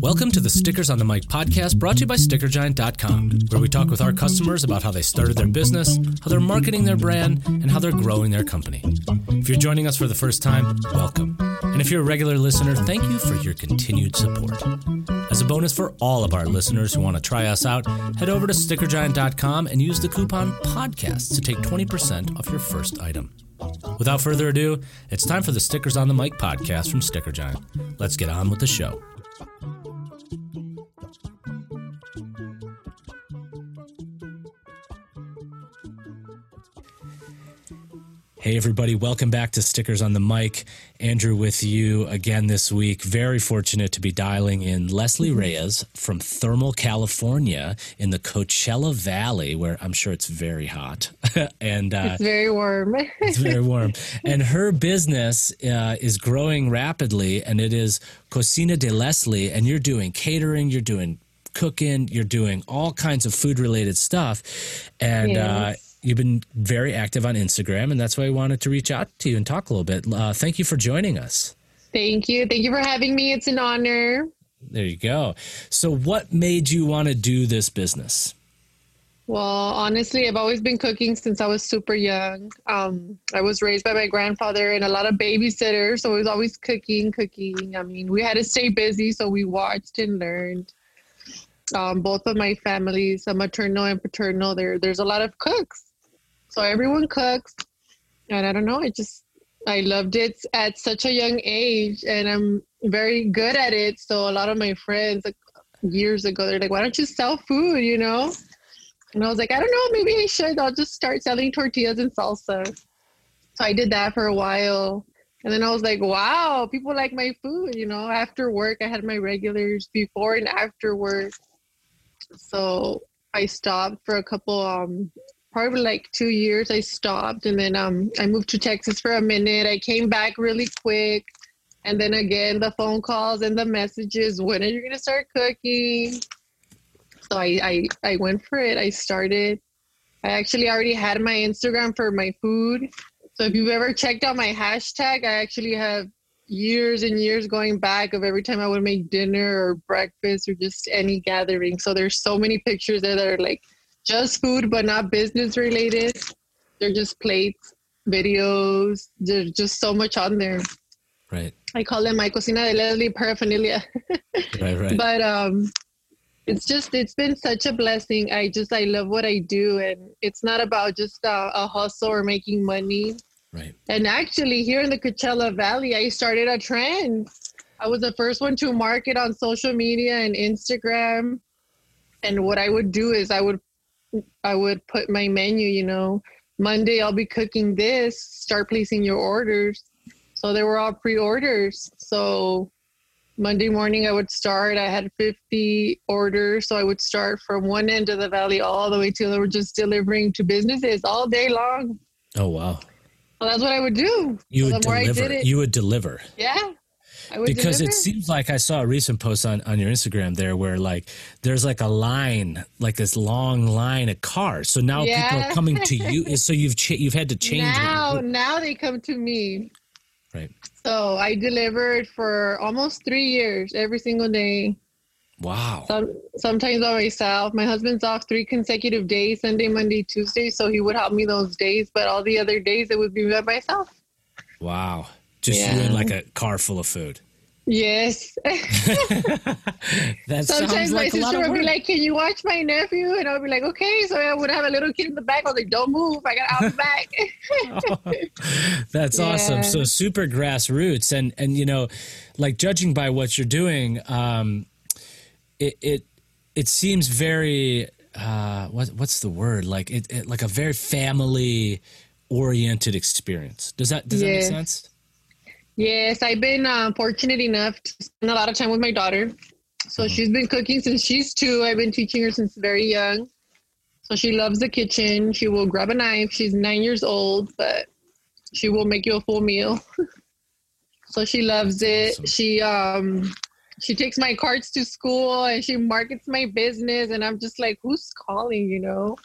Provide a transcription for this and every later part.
Welcome to the Stickers on the Mic podcast brought to you by StickerGiant.com, where we talk with our customers about how they started their business, how they're marketing their brand, and how they're growing their company. If you're joining us for the first time, welcome. And if you're a regular listener, thank you for your continued support. As a bonus for all of our listeners who want to try us out, head over to StickerGiant.com and use the coupon PODCAST to take 20% off your first item. Without further ado, it's time for the Stickers on the Mic podcast from Sticker Giant. Let's get on with the show. Hey, everybody, welcome back to Stickers on the Mic. Andrew with you again this week. Very fortunate to be dialing in Leslie Reyes from Thermal, California, in the Coachella Valley, where I'm sure it's very hot. and uh, it's very warm. it's very warm. And her business uh, is growing rapidly, and it is Cocina de Leslie. And you're doing catering, you're doing cooking, you're doing all kinds of food related stuff. And, yes. uh, you've been very active on Instagram, and that's why I wanted to reach out to you and talk a little bit. Uh, thank you for joining us. Thank you. Thank you for having me. It's an honor. There you go. So, what made you want to do this business? Well, honestly, I've always been cooking since I was super young. Um, I was raised by my grandfather and a lot of babysitters, so I was always cooking, cooking. I mean, we had to stay busy, so we watched and learned. Um, both of my families, maternal and paternal, there there's a lot of cooks. So everyone cooks. And I don't know, I just, I loved it at such a young age and I'm very good at it. So a lot of my friends, like years ago, they're like, why don't you sell food, you know? And I was like, I don't know, maybe I should. I'll just start selling tortillas and salsa. So I did that for a while. And then I was like, wow, people like my food, you know. After work, I had my regulars before and after work. So I stopped for a couple um, probably like two years I stopped and then um I moved to Texas for a minute. I came back really quick. And then again the phone calls and the messages, when are you gonna start cooking? So I, I I went for it. I started. I actually already had my Instagram for my food. So if you've ever checked out my hashtag, I actually have years and years going back of every time I would make dinner or breakfast or just any gathering. So there's so many pictures there that are like just food, but not business related. They're just plates, videos. There's just so much on there. Right. I call them my cocina de Leslie paraphernalia. right, right. But um, it's just it's been such a blessing. I just I love what I do, and it's not about just a, a hustle or making money. Right. And actually, here in the Coachella Valley, I started a trend. I was the first one to market on social media and Instagram. And what I would do is I would I would put my menu, you know, Monday I'll be cooking this, start placing your orders. So they were all pre-orders. So Monday morning I would start. I had 50 orders, so I would start from one end of the valley all the way till they were just delivering to businesses all day long. Oh wow! Well, that's what I would do. You so would deliver. You would deliver. Yeah, because it seems like I saw a recent post on, on your Instagram there where like there's like a line, like this long line of cars. So now yeah. people are coming to you. So you've you've had to change. Now, it. now they come to me. Right. So I delivered for almost three years, every single day. Wow. Some, sometimes by myself. My husband's off three consecutive days, Sunday, Monday, Tuesday. So he would help me those days. But all the other days, it would be by myself. Wow. Just yeah. you and like a car full of food. Yes. that Sometimes my like sister would be like, "Can you watch my nephew?" And I would be like, "Okay." So I would have a little kid in the back. I was like, "Don't move! I got out the back." oh, that's yeah. awesome. So super grassroots, and and you know, like judging by what you're doing, um, it it it seems very uh, what what's the word like it, it like a very family oriented experience. Does that does yes. that make sense? Yes, I've been uh, fortunate enough to spend a lot of time with my daughter. So mm-hmm. she's been cooking since she's two. I've been teaching her since very young. So she loves the kitchen. She will grab a knife. She's nine years old, but she will make you a full meal. so she loves it. Awesome. She um she takes my cards to school and she markets my business and I'm just like, who's calling, you know?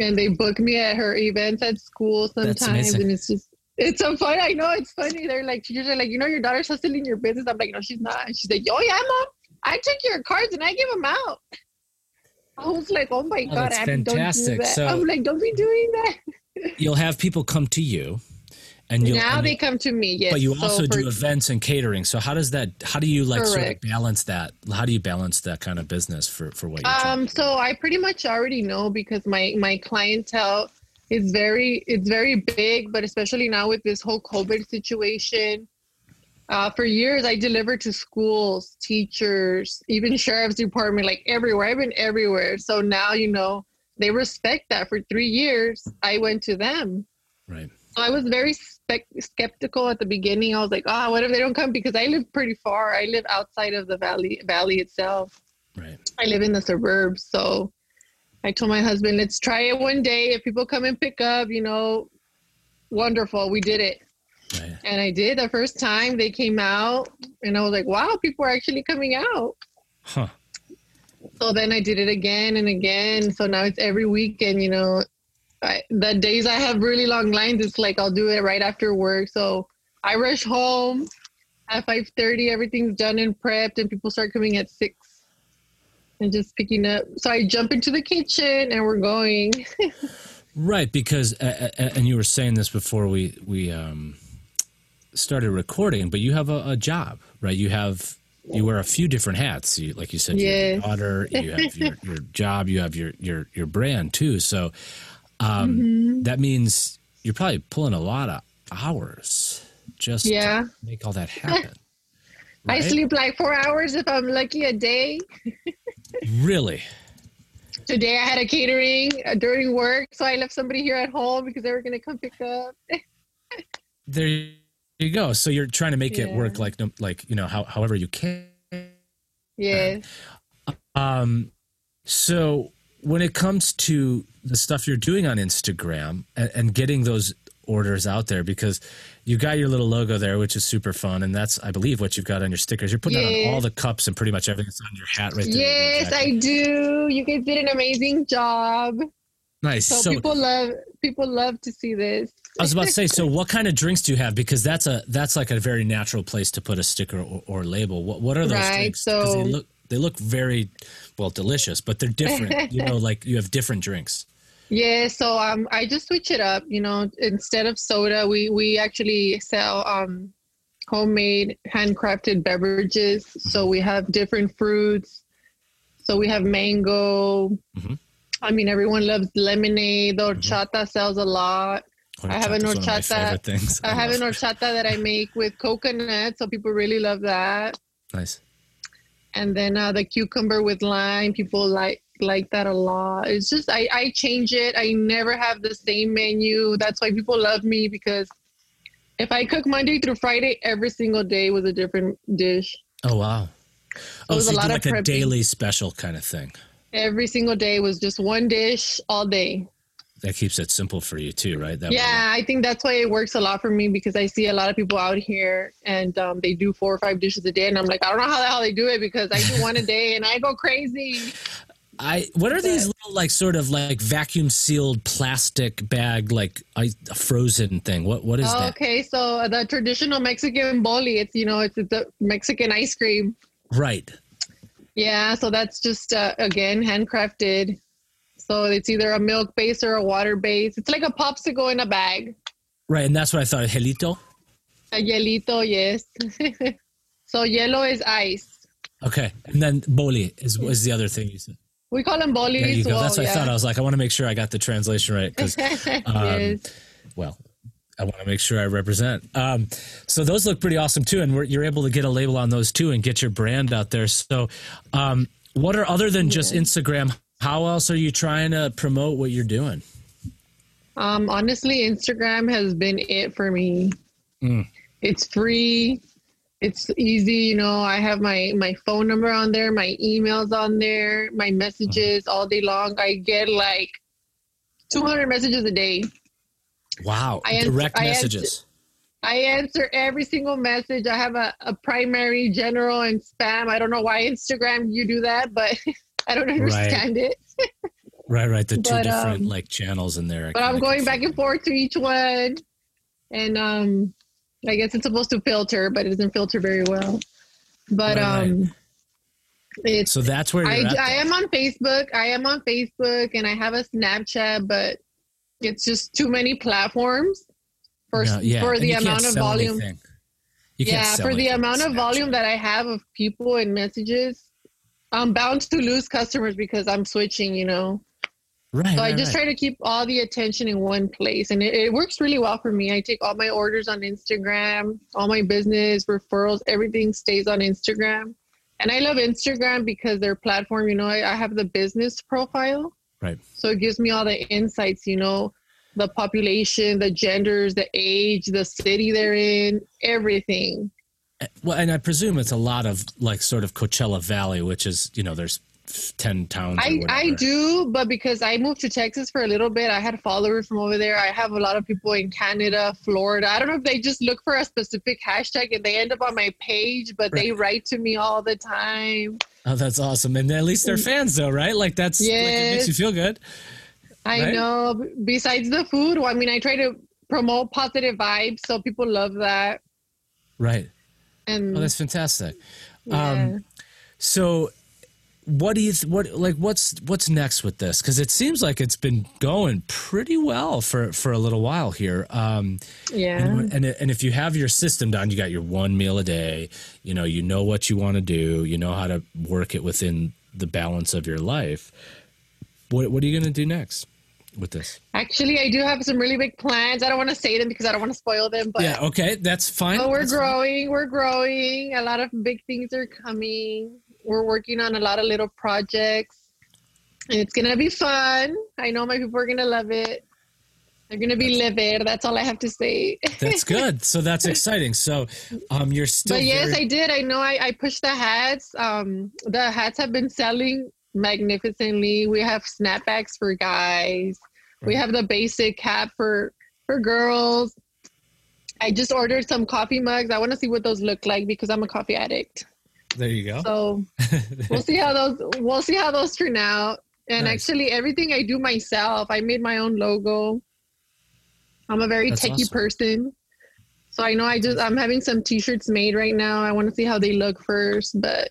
And they book me at her events at school sometimes and it's just it's so funny. I know it's funny. They're like teachers are like, you know, your daughter's hustling your business. I'm like, no, she's not. she's like, oh yeah, mom. I took your cards and I gave them out. I was like, oh my Oh, god, that's Abby, don't do fantastic. that. So- I'm like, don't be doing that. You'll have people come to you, and you'll. now and they come to me. Yes, but you So also for- do events and catering. So how does that? How do you like sort of balance that? How do you balance that kind of business for for what you're Um, so I pretty much already know because my my clientele is very it's very big, but especially now with this whole COVID situation. Uh, for years, I delivered to schools, teachers, even sheriff's department, like everywhere. I've been everywhere. So now you know they respect that. For three years, I went to them. Right. So I was very spec- skeptical at the beginning. I was like, ah, what if they don't come? Because I live pretty far. I live outside of the valley valley itself. Right. I live in the suburbs, so I told my husband, let's try it one day. If people come and pick up, you know, wonderful. We did it. Right. And I did the first time they came out, and I was like, wow, people are actually coming out. Huh. So then I did it again and again. So now it's every weekend, you know. I, the days I have really long lines, it's like I'll do it right after work. So I rush home at 5.30, everything's done and prepped, and people start coming at 6 and just picking up. So I jump into the kitchen and we're going. Right, because uh, uh, and you were saying this before we we um, started recording, but you have a, a job, right? You have you wear a few different hats. You, like you said, have your daughter, you have your, your job, you have your your your brand too. So um, Mm-hmm. that means you're probably pulling a lot of hours just Yeah. to make all that happen. I sleep like four hours if I'm lucky a day. Really? Today I had a catering uh, during work, so I left somebody here at home because they were going to come pick up. There you go. So you're trying to make it work like no- like you know how, however you can. Yes. Um, so when it comes to the stuff you're doing on Instagram and, and getting those orders out there, because you got your little logo there, which is super fun, and that's I believe what you've got on your stickers. You're putting that on all the cups and pretty much everything that's on your hat right there. Yes, I do. You guys did an amazing job. nice. So, So, people love people love to see this. I was about to say, so what kind of drinks do you have? Because that's a that's like a very natural place to put a sticker or, or label. What what are those Right, drinks? so- they look they look very well delicious, but they're different. you know, like you have different drinks. Yeah, so um, I just switch it up. You know, instead of soda, we we actually sell um, homemade, handcrafted beverages. So we have different fruits. So we have mango. Mhm. I mean, everyone loves lemonade. The horchata sells a lot. I have an Horchata's one of my horchata. things. I have an horchata that I make with coconut, so people really love that. Nice. and then uh, the cucumber with lime people like like that a lot. It's just I, I change it. I never have the same menu. That's why people love me because if i cook monday through friday every single day was a different dish. Oh wow. Oh, was so a lot of like a daily special kind of thing. every single day was just one dish all day. That keeps it simple for you too, right? That way- yeah i think that's why it works a lot for me because i see a lot of people out here and um, they do four or five dishes a day and i'm like i don't know how the hell they do it because i do one a day and i go crazy I what are these little like sort of like vacuum sealed plastic bag like I, a frozen thing? What what is that? Okay, so the traditional Mexican boli, it's you know, it's the Mexican ice cream. Right. Yeah, so that's just uh, again handcrafted. So it's either a milk base or a water base. It's like a popsicle in a bag. Right, and that's what I thought. Helito. A hielito, yes. so hielo is ice. Okay, and then boli is was the other thing you said. We call them bolis. There you go. well, That's what I thought. I was like, I want to make sure I got the translation right because um, yes. well, I want to make sure I represent. Um, so those look pretty awesome too, and we're, you're able to get a label on those too and get your brand out there. So, um, what are other than just Instagram? How else are you trying to promote what you're doing? Um, honestly, Instagram has been it for me. Mm. It's free. It's easy. You know, I have my my phone number on there, my emails on there, my messages all day long. I get like 200 messages a day. Wow, I answer- direct I answer- messages. I answer every single message. I have a, a primary, general, and spam. I don't know why Instagram you do that, but I don't understand it. Right, right. The two But, different um, like channels in there. But I'm going back and forth to each one. And um I guess it's supposed to filter, but it doesn't filter very well. But Right, um It's, So that's where I. I am on Facebook. I am on Facebook and I have a Snapchat, but it's just too many platforms for No, yeah, for the amount of volume. anything. You can't yeah, for the amount of volume that I have of people and messages, I'm bound to lose customers because I'm switching, you know. Right. So I just right. try to keep all the attention in one place, and it, it works really well for me. I take all my orders on Instagram, all my business referrals, everything stays on Instagram. And I love Instagram because their platform, you know, I, I have the business profile. Right. So it gives me all the insights, you know, the population, the genders, the age, the city they're in, everything. Eh, well, and I presume it's a lot of like sort of Coachella Valley, which is you know there's ten towns. I, I do, but because I moved to Texas for a little bit, I had followers from over there. I have a lot of people in Canada, Florida. I don't know if they just look for a specific hashtag and they end up on my page, but they write to me all the time. Oh, that's awesome. And at least they're fans, though, right? Like that's like, it makes you feel good. I Right? know. Besides the food, well, I mean, I try to promote positive vibes, so people love that. Right. And Oh, that's fantastic. yeah. Um, so, what do you what like what's what's next with this? Because it seems like it's been going pretty well for for a little while here. Um, yeah. and and and if you have your system down, you got your one meal a day. You know, you know what you want to do. You know how to work it within the balance of your life. What what are you going to do next with this? Actually, I do have some really big plans. I don't want to say them because I don't want to spoil them, but yeah. Okay. That's fine. Oh, we're That's fine. growing. We're growing. A lot of big things are coming. We're working on a lot of little projects. And it's going to be fun. I know my people are going to love it. They're going to be livid. That's all I have to say. That's good. So that's exciting. So, um, you're still. but yes, very- I did. I know I, I pushed the hats. Um, the hats have been selling magnificently. We have snapbacks for guys. We have the basic cap for for girls. I just ordered some coffee mugs. I want to see what those look like because I'm a coffee addict. There you go. So we'll see how those we'll see how those turn out. And Nice. actually, everything I do myself. I made my own logo. I'm a very That's techie awesome. person, so I know I just I'm having some T-shirts made right now. I want to see how they look first, but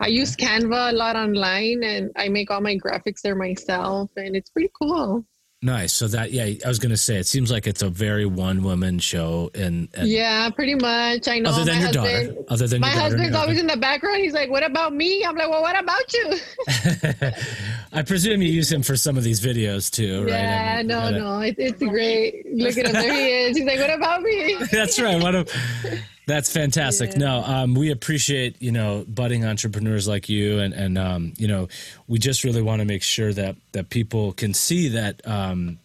I use Canva a lot online, and I make all my graphics there myself, and it's pretty cool. Nice. So that yeah, I was going to say it seems like it's a very one woman show, and, and yeah, pretty much. I know. other than my your husband, daughter, other than My daughter, husband's your always in the background. He's like, "What about me?" I'm like, "Well, what about you?" I presume you use him for some of these videos too, right? Yeah, I mean, no, gotta- no, it, it's great. Look at him, there he is. He's like, "What about me?" That's right. What a, that's fantastic. Yeah. No, um, we appreciate you know budding entrepreneurs like you, and and um, you know we just really want to make sure that that people can see that um,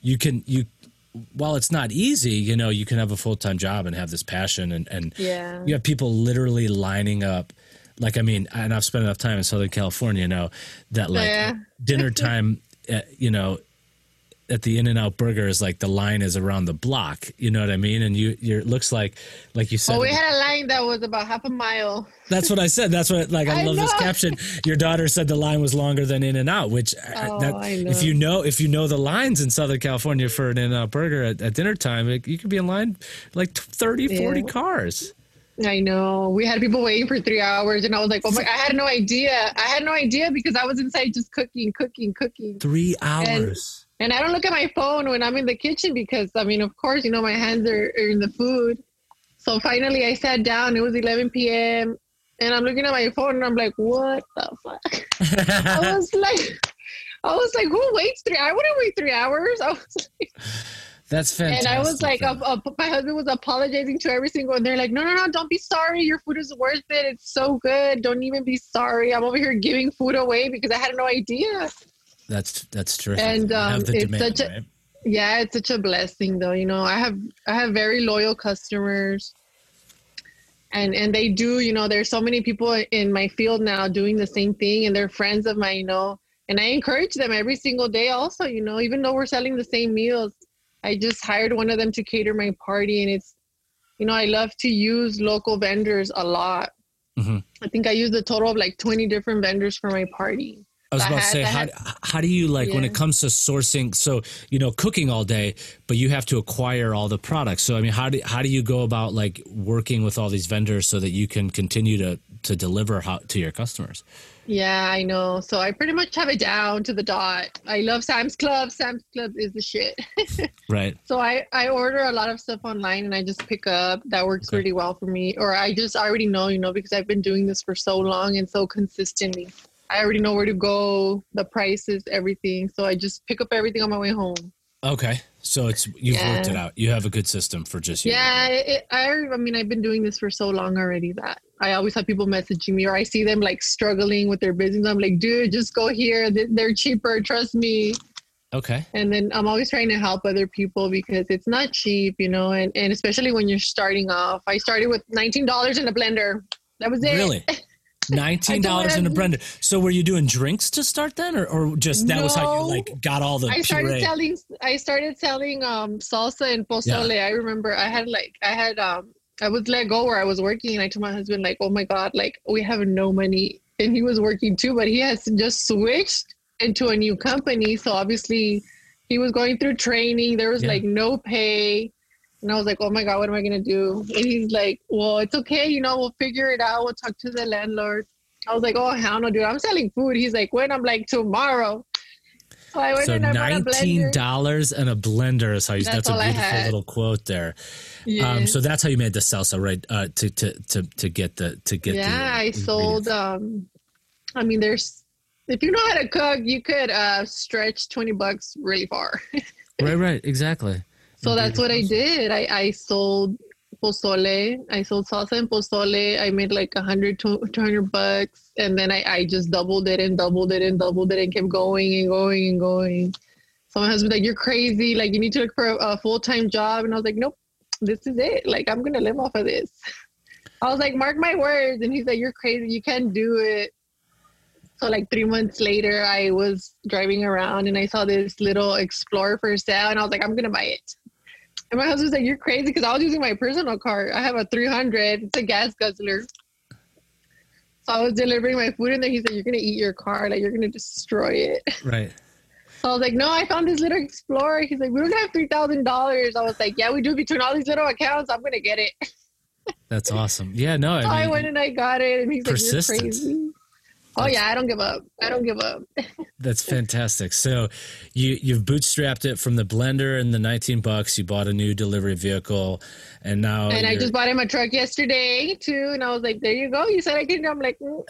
you can you while it's not easy, you know you can have a full time job and have this passion, and and Yeah. you have people literally lining up. Like I mean, and I've spent enough time in Southern California, you know that like Yeah. dinner time, uh, you know, at the In and Out Burger is like the line is around the block. You know what I mean? And you, you're, it looks like, like you said, Oh, we had a line that was about half a mile. that's what I said. That's what, like, I, I love this caption. Your daughter said the line was longer than In and Out, which uh, Oh, that, if you know, if you know the lines in Southern California for an In and Out Burger at, at dinner time, it, you could be in line like 30, 40 cars. I know. We had people waiting for three hours, and I was like, "Oh my!" I had no idea. I had no idea because I was inside just cooking, cooking, cooking. Three hours. And I don't look at my phone when I'm in the kitchen because, I mean, of course, you know, my hands are, are in the food. So finally, I sat down. It was 11 p.m. And I'm looking at my phone, and I'm like, "What the fuck?" I was like, "I was like, who waits three? I wouldn't wait three hours." I was like, That's fantastic. and I was like, uh, uh, my husband was apologizing to every single, and they're like, no, no, no, don't be sorry. Your food is worth it. It's so good. Don't even be sorry. I'm over here giving food away because I had no idea. That's that's terrific. and, um, it's demand, such a- right? Yeah, it's such a blessing, though. You know, I have I have very loyal customers, and and they do. You know, there's so many people in my field now doing the same thing, and they're friends of mine. You know, and I encourage them every single day. Also, you know, even though we're selling the same meals, I just hired one of them to cater my party, and it's, you know, I love to use local vendors a lot. Mhm. I think I used a total of like 20 different vendors for my party. I was about to say, I how, had- how do you like when it comes to sourcing? So you know, cooking all day, but you have to acquire all the products. So I mean, how do how do you go about like working with all these vendors so that you can continue to to deliver how, to your customers. Yeah, I know. So I pretty much have it down to the dot. I love Sam's Club. Sam's Club is the shit. right. So I I order a lot of stuff online and I just pick up. That works okay. really well for me. Or I just already know, you know, because I've been doing this for so long and so consistently. I already know where to go, the prices, everything. So I just pick up everything on my way home. Okay. So it's you've yeah. worked it out. You have a good system for just you. Yeah, it, I I mean I've been doing this for so long already that I always have people messaging me or I see them like struggling with their business. I'm like, dude, just go here. They're cheaper. Trust me. Okay. And then I'm always trying to help other people because it's not cheap, you know, and, and especially when you're starting off. I started with $19 in a blender. That was it. Really? Nineteen dollars in a blender. So were you doing drinks to start then, or, or just that no, was how you like got all the? I started puree? selling. I started selling um, salsa and pozole. Yeah. I remember I had like I had um I was let go where I was working, and I told my husband like, "Oh my god, like we have no money," and he was working too, but he has just switched into a new company, so obviously he was going through training. There was yeah. like no pay. And I was like, oh my God, what am I going to do? And he's like, well, it's okay. You know, we'll figure it out. We'll talk to the landlord. I was like, oh, hell no, dude. I'm selling food. He's like, when? I'm like, tomorrow. So, I went so nineteen dollars and a blender is how you. That's, that's a beautiful little quote there. Um, so that's how you made the salsa, right? Uh, to to to to get the to get. Yeah, the, I sold. Um, I mean, there's if you know how to cook, you could uh, stretch twenty bucks really far. right, right, exactly. So that's what I did. I, I sold pozole. I sold salsa and pozole. I made like a hundred, two hundred bucks. And then I, I just doubled it and doubled it and doubled it and kept going and going and going. So my husband's like, you're crazy. Like you need to look for a, a full-time job. And I was like, nope, this is it. Like I'm going to live off of this. I was like, mark my words. And he's like, you're crazy. You can't do it. So like three months later, I was driving around and I saw this little Explorer for sale, and I was like, I'm gonna buy it. And my husband's like, "You're crazy," because I was using my personal car. I have a 300. It's a gas guzzler. So I was delivering my food in there. He said, "You're gonna eat your car. Like you're gonna destroy it." Right. So I was like, "No, I found this little Explorer." He's like, "We don't have three thousand dollars." I was like, "Yeah, we do. Between all these little accounts, I'm gonna get it." That's awesome. Yeah, no. I, so mean, I went and I got it, and he's like, "You're crazy." Oh yeah, I don't give up. I don't give up. that's fantastic. So you you've bootstrapped it from the blender and the 19 bucks. You bought a new delivery vehicle, and now and I just bought him a truck yesterday too. And I was like, "There you go." You said I can. I'm like, mm.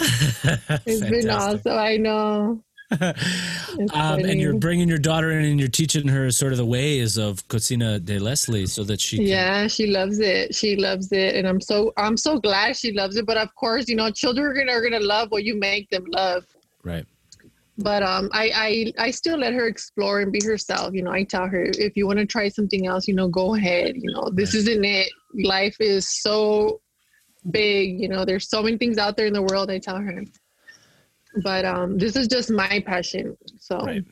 it's been awesome. I know. Um, and you're bringing your daughter in and you're teaching her sort of the ways of Cocina de Leslie so that she can... yeah she loves it. She loves it. And i'm so i'm so glad she loves it. But of course you know children are gonna, are gonna love what you make them love. Right. But um I, I i still let her explore and be herself. You know i tell her if you want to try something else you know go ahead. You know this right. isn't it. Life is so big. You know there's so many things out there in the world i tell her but um, this is just my passion. So right.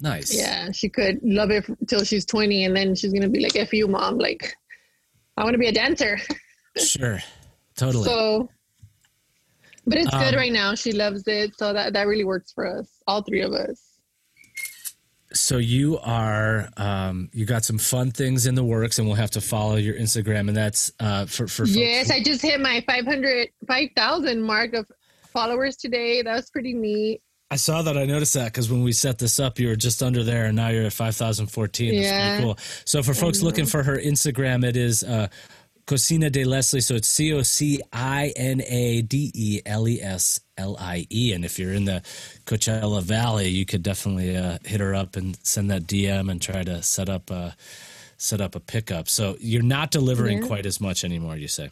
nice. Yeah, she could love it till she's 20, and then she's gonna be like, "F you, mom." Like, I want to be a dancer. sure, totally. So, but it's um, good right now. She loves it, so that that really works for us, all three of us. So you are um, you got some fun things in the works, and we'll have to follow your Instagram, and that's uh, for for. Yes, I just hit my 500 5,000 mark of followers today. That was pretty neat. I saw that. I noticed that because when we set this up, you were just under there, and now you're at five thousand fourteen. That's yeah. pretty cool. So for folks looking for her Instagram, it is uh, Cocina de Leslie. So it's C O C I N A D E L E S L I E. And if you're in the Coachella Valley, you could definitely uh, hit her up and send that DM and try to set up a set up a pickup. So you're not delivering yeah. quite as much anymore. You say.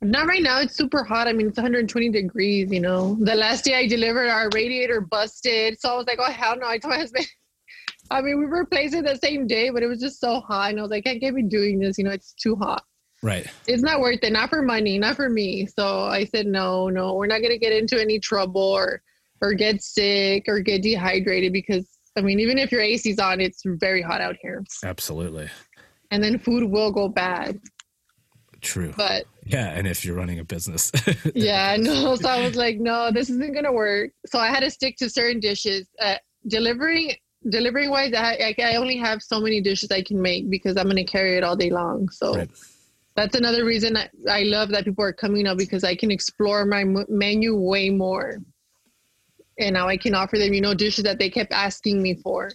Not right now. It's super hot. I mean, it's 120 degrees. You know, the last day I delivered, our radiator busted. So I was like, oh hell no! I told my husband. I mean, we replaced it the same day, but it was just so hot, and I was like, I can't be doing this. You know, it's too hot. Right. It's not worth it. Not for money. Not for me. So I said, no, no, we're not gonna get into any trouble or or get sick or get dehydrated because I mean, even if your AC's on, it's very hot out here. Absolutely. And then food will go bad. True. But yeah, and if you're running a business. yeah, no. So I was like, no, this isn't gonna work. So I had to stick to certain dishes. Uh, delivering, delivering wise, I, I only have so many dishes I can make because I'm gonna carry it all day long. So. Right. that's another reason I, I love that people are coming now because I can explore my m- menu way more. And now I can offer them, you know, dishes that they kept asking me for.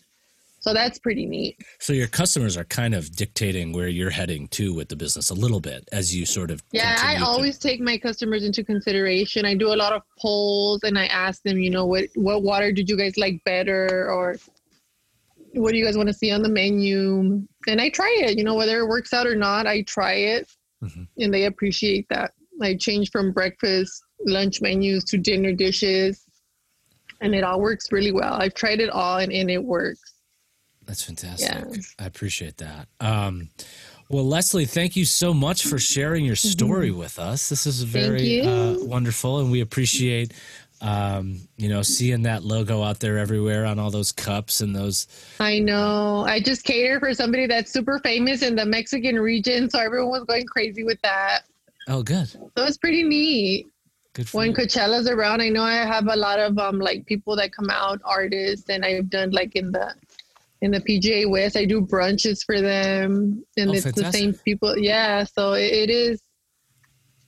So that's pretty neat. So your customers are kind of dictating where you're heading to with the business a little bit as you sort of Yeah, I to- always take my customers into consideration. I do a lot of polls and I ask them, you know, what what water did you guys like better or what do you guys want to see on the menu? And I try it, you know, whether it works out or not, I try it. Mhm. And they appreciate that. I change from breakfast, lunch menus to dinner dishes. And it all works really well. I've tried it all and, and it works. That's fantastic. Yeah. I appreciate that. Um, well, Leslie, thank you so much for sharing your story with us. This is very Mm-hmm. uh, wonderful, and we appreciate um, you know seeing that logo out there everywhere on all those cups and those. I know. I just cater for somebody that's super famous in the Mexican region. So everyone was going crazy with that. Oh, good, So it's pretty neat. good for When you. Coachella's around, I know I have a lot of um like people that come out, artists, and I've done like in the in the PGA West, I do brunches for them, and Oh, it's the same people. Yeah, so it, it is.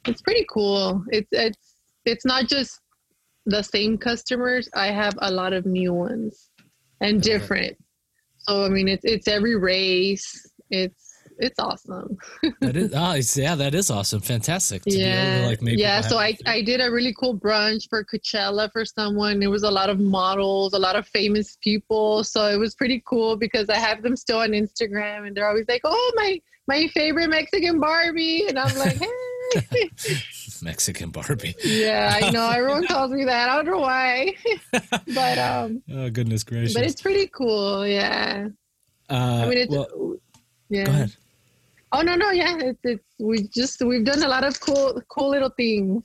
It's pretty cool. It's it's it's not just the same customers. I have a lot of new ones and different. So I mean, it's it's every race. It's it's awesome. That is, oh, yeah, that is awesome, fantastic. To be able yeah, to, like make yeah. So I. I did a really cool brunch for Coachella for someone. There was a lot of models, a lot of famous people. So it was pretty cool because I have them still on Instagram, and they're always like, "Oh, my my favorite Mexican Barbie," and I'm like, "Hey." Mexican Barbie. yeah, I know. Everyone calls me that. I don't know why, but um, Oh goodness gracious! but it's pretty cool. Yeah. uh, I mean, it's well, yeah. go ahead. Oh no, no, yeah. It's it's we just we've done a lot of cool cool little things.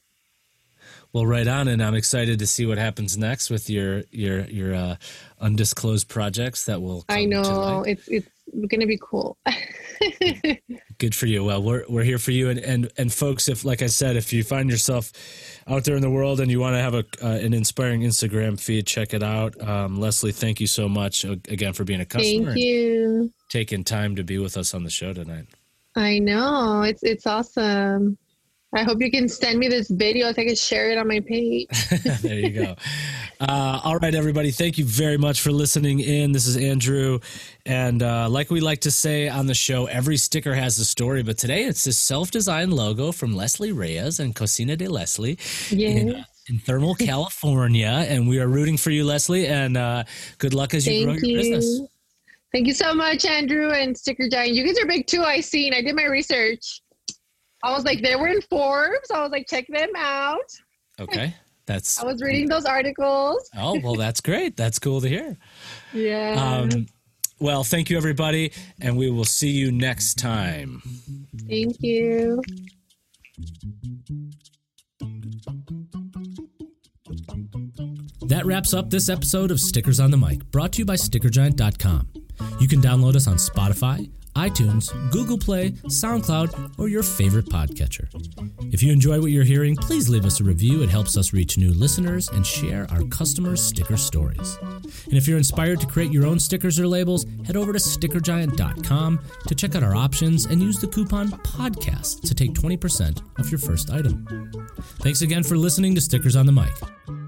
Well, right on, and I'm excited to see what happens next with your your your uh, undisclosed projects that will. I to know it's it's gonna be cool. Good for you. Well, we're we're here for you, and and and folks, if like I said, if you find yourself out there in the world and you want to have a uh, an inspiring Instagram feed, check it out. Um, Leslie, thank you so much uh, again for being a customer Thank you. taking time to be with us on the show tonight. I know it's it's awesome. I hope you can send me this video so I can share it on my page. there you go. Uh, all right, everybody. Thank you very much for listening in. This is Andrew. And uh, like we like to say on the show, every sticker has a story. But today it's this self designed logo from Leslie Reyes and Cocina de Leslie in, Yeah. uh, in Thermal, California. And we are rooting for you, Leslie. And uh, good luck as you grow Thank your business. You. Thank you so much, Andrew and Sticker Giant. You guys are big too. I seen. I did my research. I was like, they were in Forbes. I was like, check them out. Okay. That's. I was reading those articles. Oh, well, that's great. That's cool to hear. Yeah. Um, well, thank you, everybody. And we will see you next time. Thank you. That wraps up this episode of Stickers on the Mic, brought to you by StickerGiant.com. You can download us on Spotify, iTunes, Google Play, SoundCloud, or your favorite podcatcher. If you enjoy what you're hearing, please leave us a review. It helps us reach new listeners and share our customers' sticker stories. And if you're inspired to create your own stickers or labels, head over to StickerGiant.com to check out our options and use the coupon PODCAST to take 20% off your first item. Thanks again for listening to Stickers on the Mic.